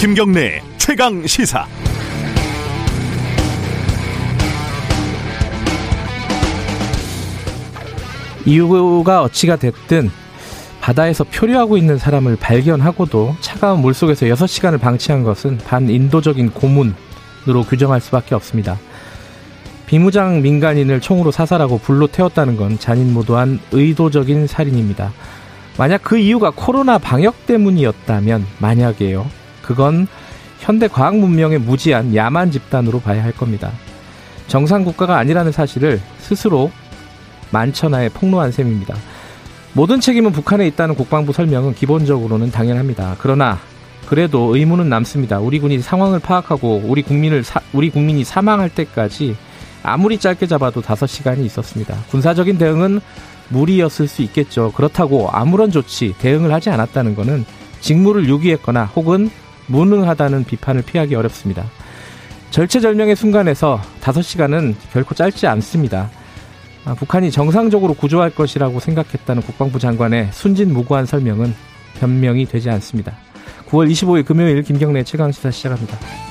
김경래 최강 시사. 이유가 어찌가 됐든 바다에서 표류하고 있는 사람을 발견하고도 차가운 물속에서 6시간을 방치한 것은 반인도적인 고문으로 규정할 수밖에 없습니다. 비무장 민간인을 총으로 사살하고 불로 태웠다는 건 잔인무도한 의도적인 살인입니다. 만약 그 이유가 코로나 방역 때문이었다면 만약에요. 그건 현대 과학 문명의 무지한 야만 집단으로 봐야 할 겁니다. 정상 국가가 아니라는 사실을 스스로 만천하에 폭로한 셈입니다. 모든 책임은 북한에 있다는 국방부 설명은 기본적으로는 당연합니다. 그러나 그래도 의무는 남습니다. 우리 군이 상황을 파악하고 우리 국민을 사, 우리 국민이 사망할 때까지 아무리 짧게 잡아도 5시간이 있었습니다. 군사적인 대응은 무리였을 수 있겠죠. 그렇다고 아무런 조치, 대응을 하지 않았다는 것은 직무를 유기했거나 혹은 무능하다는 비판을 피하기 어렵습니다. 절체절명의 순간에서 5시간은 결코 짧지 않습니다. 아, 북한이 정상적으로 구조할 것이라고 생각했다는 국방부 장관의 순진무구한 설명은 변명이 되지 않습니다. 9월 25일 금요일 김경래 최강시사 시작합니다.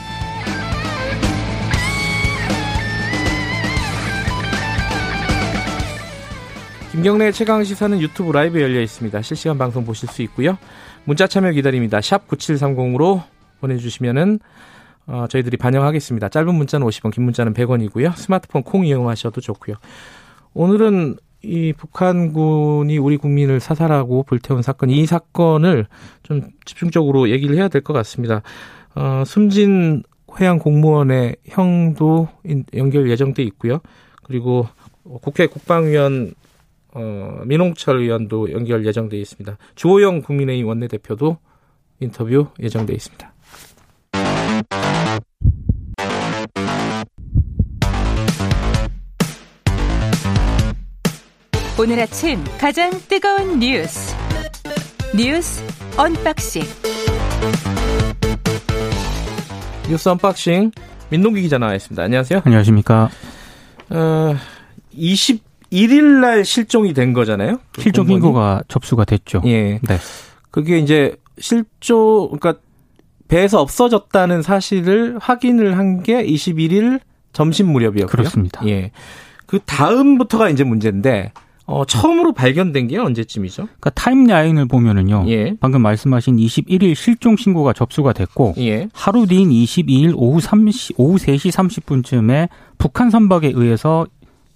김경래 최강 시사는 유튜브 라이브 열려 있습니다. 실시간 방송 보실 수 있고요. 문자 참여 기다립니다. 샵 9730으로 보내주시면은 어, 저희들이 반영하겠습니다. 짧은 문자는 50원, 긴 문자는 100원이고요. 스마트폰 콩 이용하셔도 좋고요. 오늘은 이 북한군이 우리 국민을 사살하고 불태운 사건, 이 사건을 좀 집중적으로 얘기를 해야 될 것 같습니다. 어, 숨진 해양 공무원의 형도 연결 예정돼 있고요. 그리고 국회 국방위원 어, 민홍철 의원도 연결 예정돼 있습니다. 주호영 국민의힘 원내대표도 인터뷰 예정돼 있습니다. 오늘 아침 가장 뜨거운 뉴스 뉴스 unboxing 뉴스 unboxing 민동기 기자 나와 있습니다. 안녕하세요. 안녕하십니까. 어, 21 일날 실종이 된 거잖아요. 그 실종 신고가 접수가 됐죠. 예. 네. 그게 이제 실종 그러니까 배에서 없어졌다는 사실을 확인을 한 게 21일 점심 무렵이었고요. 그렇습니다. 예. 그 다음부터가 이제 문제인데 어, 처음으로 발견된 게 언제쯤이죠? 그러니까 타임 라인을 보면은요. 예. 방금 말씀하신 21일 실종 신고가 접수가 됐고 예. 하루 뒤인 22일 오후 3시 오후 3시 30분쯤에 북한 선박에 의해서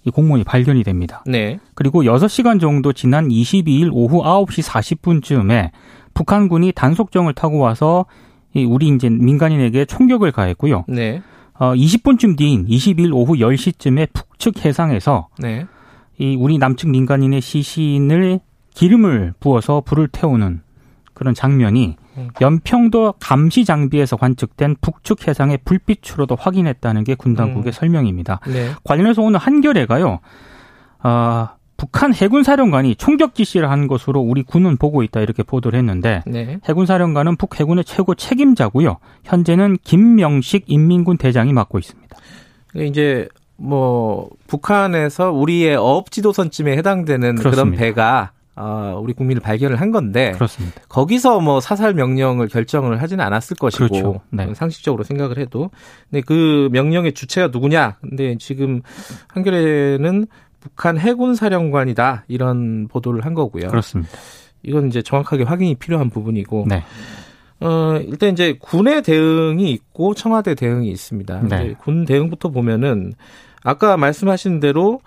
이 공무원이 발견이 됩니다. 네. 그리고 6시간 정도 지난 22일 오후 9시 40분쯤에 북한군이 단속정을 타고 와서 이 우리 이제 민간인에게 총격을 가했고요. 네. 어 20분쯤 뒤인 22일 오후 10시쯤에 북측 해상에서 네. 이 우리 남측 민간인의 시신을 기름을 부어서 불을 태우는 그런 장면이 음. 연평도 감시 장비에서 관측된 북측 해상의 불빛으로도 확인했다는 게 군 당국의 음. 설명입니다. 네. 관련해서 오늘 한겨레가요. 어, 북한 해군 사령관이 총격 지시를 한 것으로 우리 군은 보고 있다 이렇게 보도를 했는데 네. 해군 사령관은 북 해군의 최고 책임자고요. 현재는 김명식 인민군 대장이 맡고 있습니다. 이제 뭐 북한에서 우리의 어업 지도선쯤에 해당되는 그렇습니다. 그런 배가 어, 우리 국민을 발견을 한 건데 그렇습니다. 거기서 뭐 사살 명령을 결정을 하지는 않았을 것이고 그렇죠. 네. 상식적으로 생각을 해도 근데 그 명령의 주체가 누구냐? 근데 지금 한겨레는 북한 해군 사령관이다 이런 보도를 한 거고요. 그렇습니다. 이건 이제 정확하게 확인이 필요한 부분이고. 네. 어, 일단 이제 군의 대응이 있고 청와대 대응이 있습니다. 네. 군 대응부터 보면은 아까 말씀하신 대로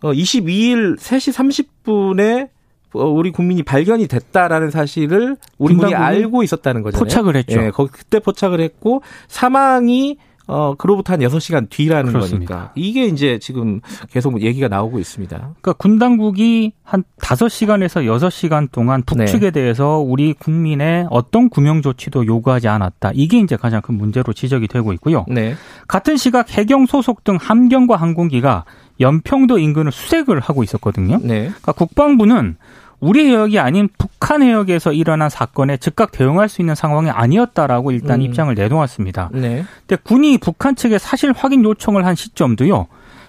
어 22일 3시 30분에 어, 우리 국민이 발견이 됐다라는 사실을 우리 군이 알고 있었다는 거잖아요. 포착을 했죠. 예, 거기 그때 포착을 했고 사망이 어, 그로부터 한 6시간 뒤라는 그렇습니다. 거니까. 이게 이제 지금 계속 얘기가 나오고 있습니다. 그러니까 군 당국이 한 5시간에서 6시간 동안 북측에 네. 대해서 우리 국민의 어떤 구명 조치도 요구하지 않았다. 이게 이제 가장 큰 문제로 지적이 되고 있고요. 네. 같은 시각 해경 소속 등 함경과 항공기가 연평도 인근을 수색을 하고 있었거든요. 네. 그러니까 국방부는 우리 해역이 아닌 북한 해역에서 일어난 사건에 즉각 대응할 수 있는 상황이 아니었다라고 일단 음. 입장을 내놓았습니다. 네. 근데 군이 북한 측에 사실 확인 요청을 한 시점도요.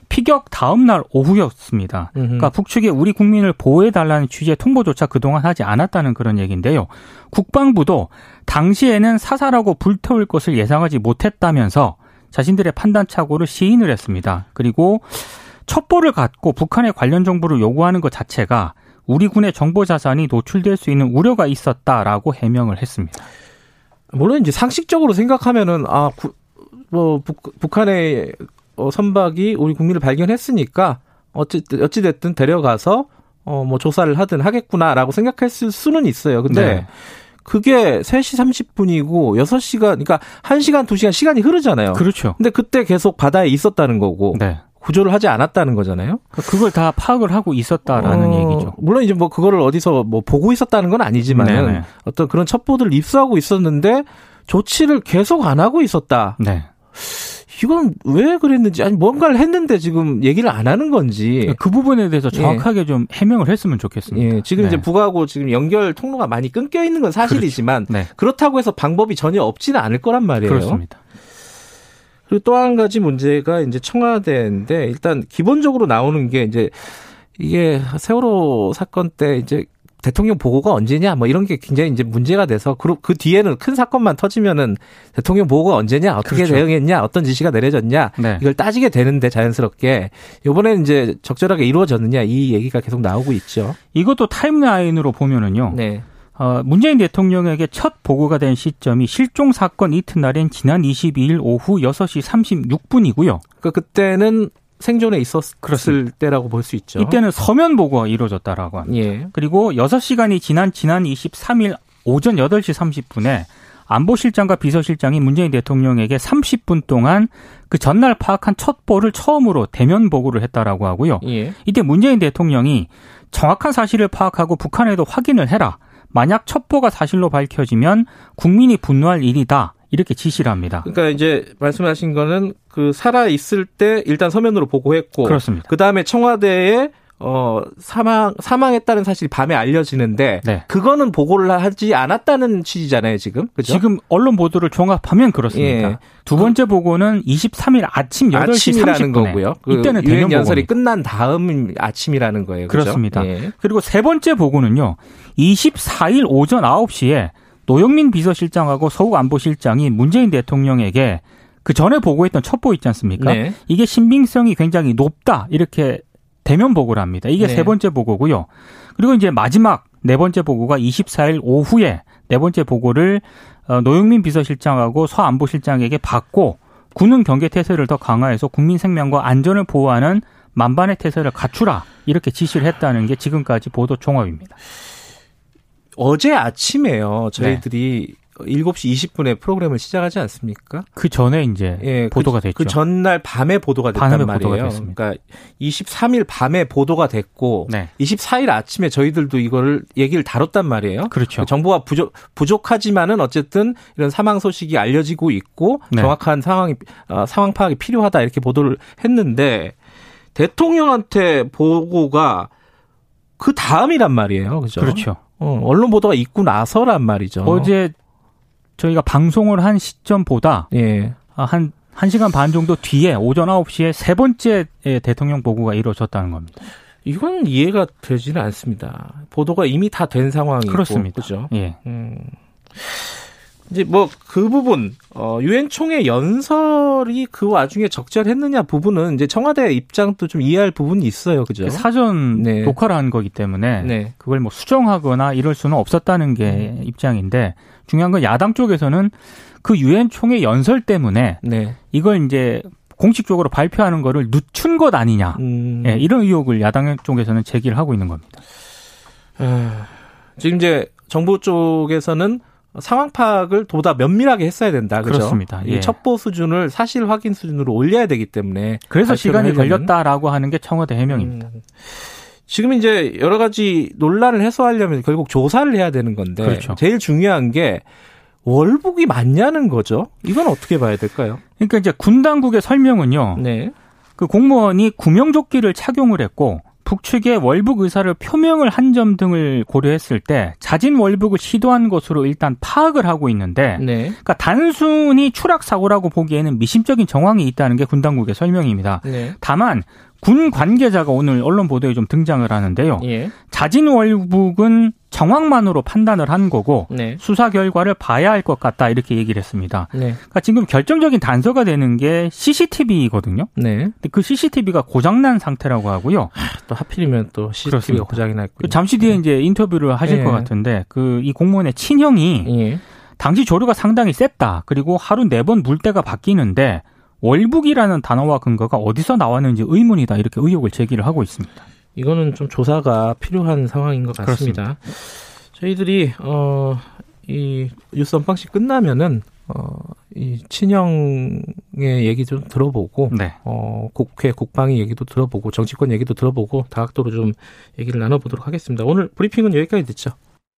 피격 다음 날 오후였습니다. 음흠. 그러니까 북측에 우리 국민을 보호해 달라는 취지의 통보조차 그동안 하지 않았다는 그런 얘기인데요. 국방부도 당시에는 사살하고 불태울 것을 예상하지 못했다면서 자신들의 판단 착오를 시인을 했습니다. 그리고 첩보를 갖고 북한의 관련 정보를 요구하는 것 자체가 우리 군의 정보 자산이 노출될 수 있는 우려가 있었다라고 해명을 했습니다. 물론 이제 상식적으로 생각하면은 아, 구, 뭐 북, 북한의 어, 선박이 우리 국민을 발견했으니까 어찌 어찌 됐든 데려가서 어 뭐 조사를 하든 하겠구나라고 생각했을 수는 있어요. 근데 네. 그게 3시 30분이고 6시간 그러니까 1시간 2시간 시간이 흐르잖아요. 그렇죠. 근데 그때 계속 바다에 있었다는 거고. 네. 구조를 하지 않았다는 거잖아요. 그러니까 그걸 다 파악을 하고 있었다라는 어, 얘기죠. 물론 이제 뭐 그거를 어디서 뭐 보고 있었다는 건 아니지만은 어떤 그런 첩보들을 입수하고 있었는데 조치를 계속 안 하고 있었다. 네. 이건 왜 그랬는지 아니 뭔가를 했는데 지금 얘기를 안 하는 건지 그 부분에 대해서 정확하게 예. 좀 해명을 했으면 좋겠습니다. 예. 지금 네. 이제 북하고 지금 연결 통로가 많이 끊겨 있는 건 사실이지만 그렇죠. 네. 그렇다고 해서 방법이 전혀 없지는 않을 거란 말이에요. 그렇습니다. 그리고 또 한 가지 문제가 이제 청와대인데 일단 기본적으로 나오는 게 이제 이게 세월호 사건 때 이제 대통령 보고가 언제냐 뭐 이런 게 굉장히 이제 문제가 돼서 그, 그 뒤에는 큰 사건만 터지면은 대통령 보고가 언제냐 어떻게 그렇죠. 대응했냐 어떤 지시가 내려졌냐 네. 이걸 따지게 되는데 자연스럽게 요번에 이제 적절하게 이루어졌느냐 이 얘기가 계속 나오고 있죠. 이것도 타임라인으로 보면은요. 네. 어, 문재인 대통령에게 첫 보고가 된 시점이 실종 사건 이튿날인 지난 22일 오후 6시 36분이고요. 그 그때는 생존에 있었을 그렇습니다. 때라고 볼 수 있죠. 이때는 서면 보고가 이루어졌다라고 합니다. 예. 그리고 6시간이 지난 지난 23일 오전 8시 30분에 안보실장과 비서실장이 문재인 대통령에게 30분 동안 그 전날 파악한 첩보를 처음으로 대면 보고를 했다라고 하고요. 예. 이때 문재인 대통령이 정확한 사실을 파악하고 북한에도 확인을 해라. 만약 첩보가 사실로 밝혀지면 국민이 분노할 일이다. 이렇게 지시를 합니다. 그러니까 이제 말씀하신 거는 그 살아 있을 때 일단 서면으로 보고했고 그렇습니다. 그다음에 청와대에 어 사망 사망했다는 사실이 밤에 알려지는데 네. 그거는 보고를 하지 않았다는 취지잖아요 지금 그죠? 지금 언론 보도를 종합하면 그렇습니다. 예. 두 번째 보고는 23일 아침 8시 30분에 거고요. 그 이때는 유엔 연설이 끝난 다음 아침이라는 거예요. 그죠? 그렇습니다. 예. 그리고 세 번째 보고는요 24일 오전 9시에 노영민 비서실장하고 서욱 안보실장이 문재인 대통령에게 그 전에 보고했던 첩보 있지 않습니까? 네. 이게 신빙성이 굉장히 높다 이렇게 대면 보고를 합니다. 이게 네. 세 번째 보고고요. 그리고 이제 마지막 네 번째 보고가 24일 오후에 네 번째 보고를 어, 노영민 비서실장하고 서 안보실장에게 받고 군은 경계 태세를 더 강화해서 국민 생명과 안전을 보호하는 만반의 태세를 갖추라 이렇게 지시를 했다는 게 지금까지 보도 종합입니다. 어제 아침에요. 저희들이 네. 7시 20분에 프로그램을 시작하지 않습니까? 그 전에 이제 예, 그 보도가 그, 됐죠. 그 전날 밤에 보도가 됐단 밤에 말이에요. 보도가 그러니까 23일 밤에 보도가 됐고 네. 24일 아침에 저희들도 이거를 얘기를 다뤘단 말이에요. 그렇죠. 정보가 부족 부족하지만은 어쨌든 이런 사망 소식이 알려지고 있고 네. 정확한 상황이 어, 상황 파악이 필요하다 이렇게 보도를 했는데 대통령한테 보고가 그 다음이란 말이에요. 그죠? 그렇죠. 어, 언론 보도가 있고 나서란 말이죠. 어제 저희가 방송을 한 시점보다 예. 아, 한 1시간 반 정도 뒤에 오전 9시에 세 번째 대통령 보고가 이루어졌다는 겁니다. 이건 이해가 되지는 않습니다. 보도가 이미 다 된 상황이고 그렇습니다. 그죠? 예. 음. 이제 뭐 그 부분 어 유엔 총회 연설이 그 와중에 적절했느냐 부분은 이제 청와대 입장도 좀 이해할 부분이 있어요, 그죠? 그 사전 네. 녹화를 한 거기 때문에 네. 그걸 뭐 수정하거나 이럴 수는 없었다는 게 음. 입장인데 중요한 건 야당 쪽에서는 그 유엔 총회 연설 때문에 네. 이걸 이제 공식적으로 발표하는 거를 늦춘 것 아니냐 음. 예, 이런 의혹을 야당 쪽에서는 제기를 하고 있는 겁니다. 아, 지금 이제 정부 쪽에서는 상황 파악을 보다 면밀하게 했어야 된다. 그죠? 그렇습니다. 예. 첩보 수준을 사실 확인 수준으로 올려야 되기 때문에 그래서 시간이 걸렸다라고 하는 게 청와대 해명입니다. 음. 지금 이제 여러 가지 논란을 해소하려면 결국 조사를 해야 되는 건데 그렇죠. 제일 중요한 게 월북이 맞냐는 거죠. 이건 어떻게 봐야 될까요? 그러니까 이제 군 당국의 설명은요. 네. 그 공무원이 구명조끼를 착용을 했고 북측의 월북 의사를 표명을 한 점 등을 고려했을 때 자진 월북을 시도한 것으로 일단 파악을 하고 있는데 네. 그러니까 단순히 추락 사고라고 보기에는 미심적인 정황이 있다는 게 군 당국의 설명입니다. 네. 다만 군 관계자가 오늘 언론 보도에 좀 등장을 하는데요. 예. 자진 월북은 정황만으로 판단을 한 거고 네. 수사 결과를 봐야 할 것 같다 이렇게 얘기를 했습니다. 네. 그러니까 지금 결정적인 단서가 되는 게 CCTV거든요. 네. 근데 그 CCTV가 고장난 상태라고 하고요. 또 하필이면 또 CCTV가 고장이 났고. 그 잠시 뒤에 이제 인터뷰를 하실 예. 것 같은데 그 이 공무원의 친형이 예. 당시 조류가 상당히 셌다. 그리고 하루 네 번 물때가 바뀌는데 월북이라는 단어와 근거가 어디서 나왔는지 의문이다 이렇게 의혹을 제기를 하고 있습니다. 이거는 좀 조사가 필요한 상황인 것 같습니다. 그렇습니다. 저희들이 어 이 뉴스 언방식 끝나면은 어 이 친형의 얘기 좀 들어보고 네. 어 국회 국방위 얘기도 들어보고 정치권 얘기도 들어보고 다각도로 좀 얘기를 나눠보도록 하겠습니다. 오늘 브리핑은 여기까지 듣죠.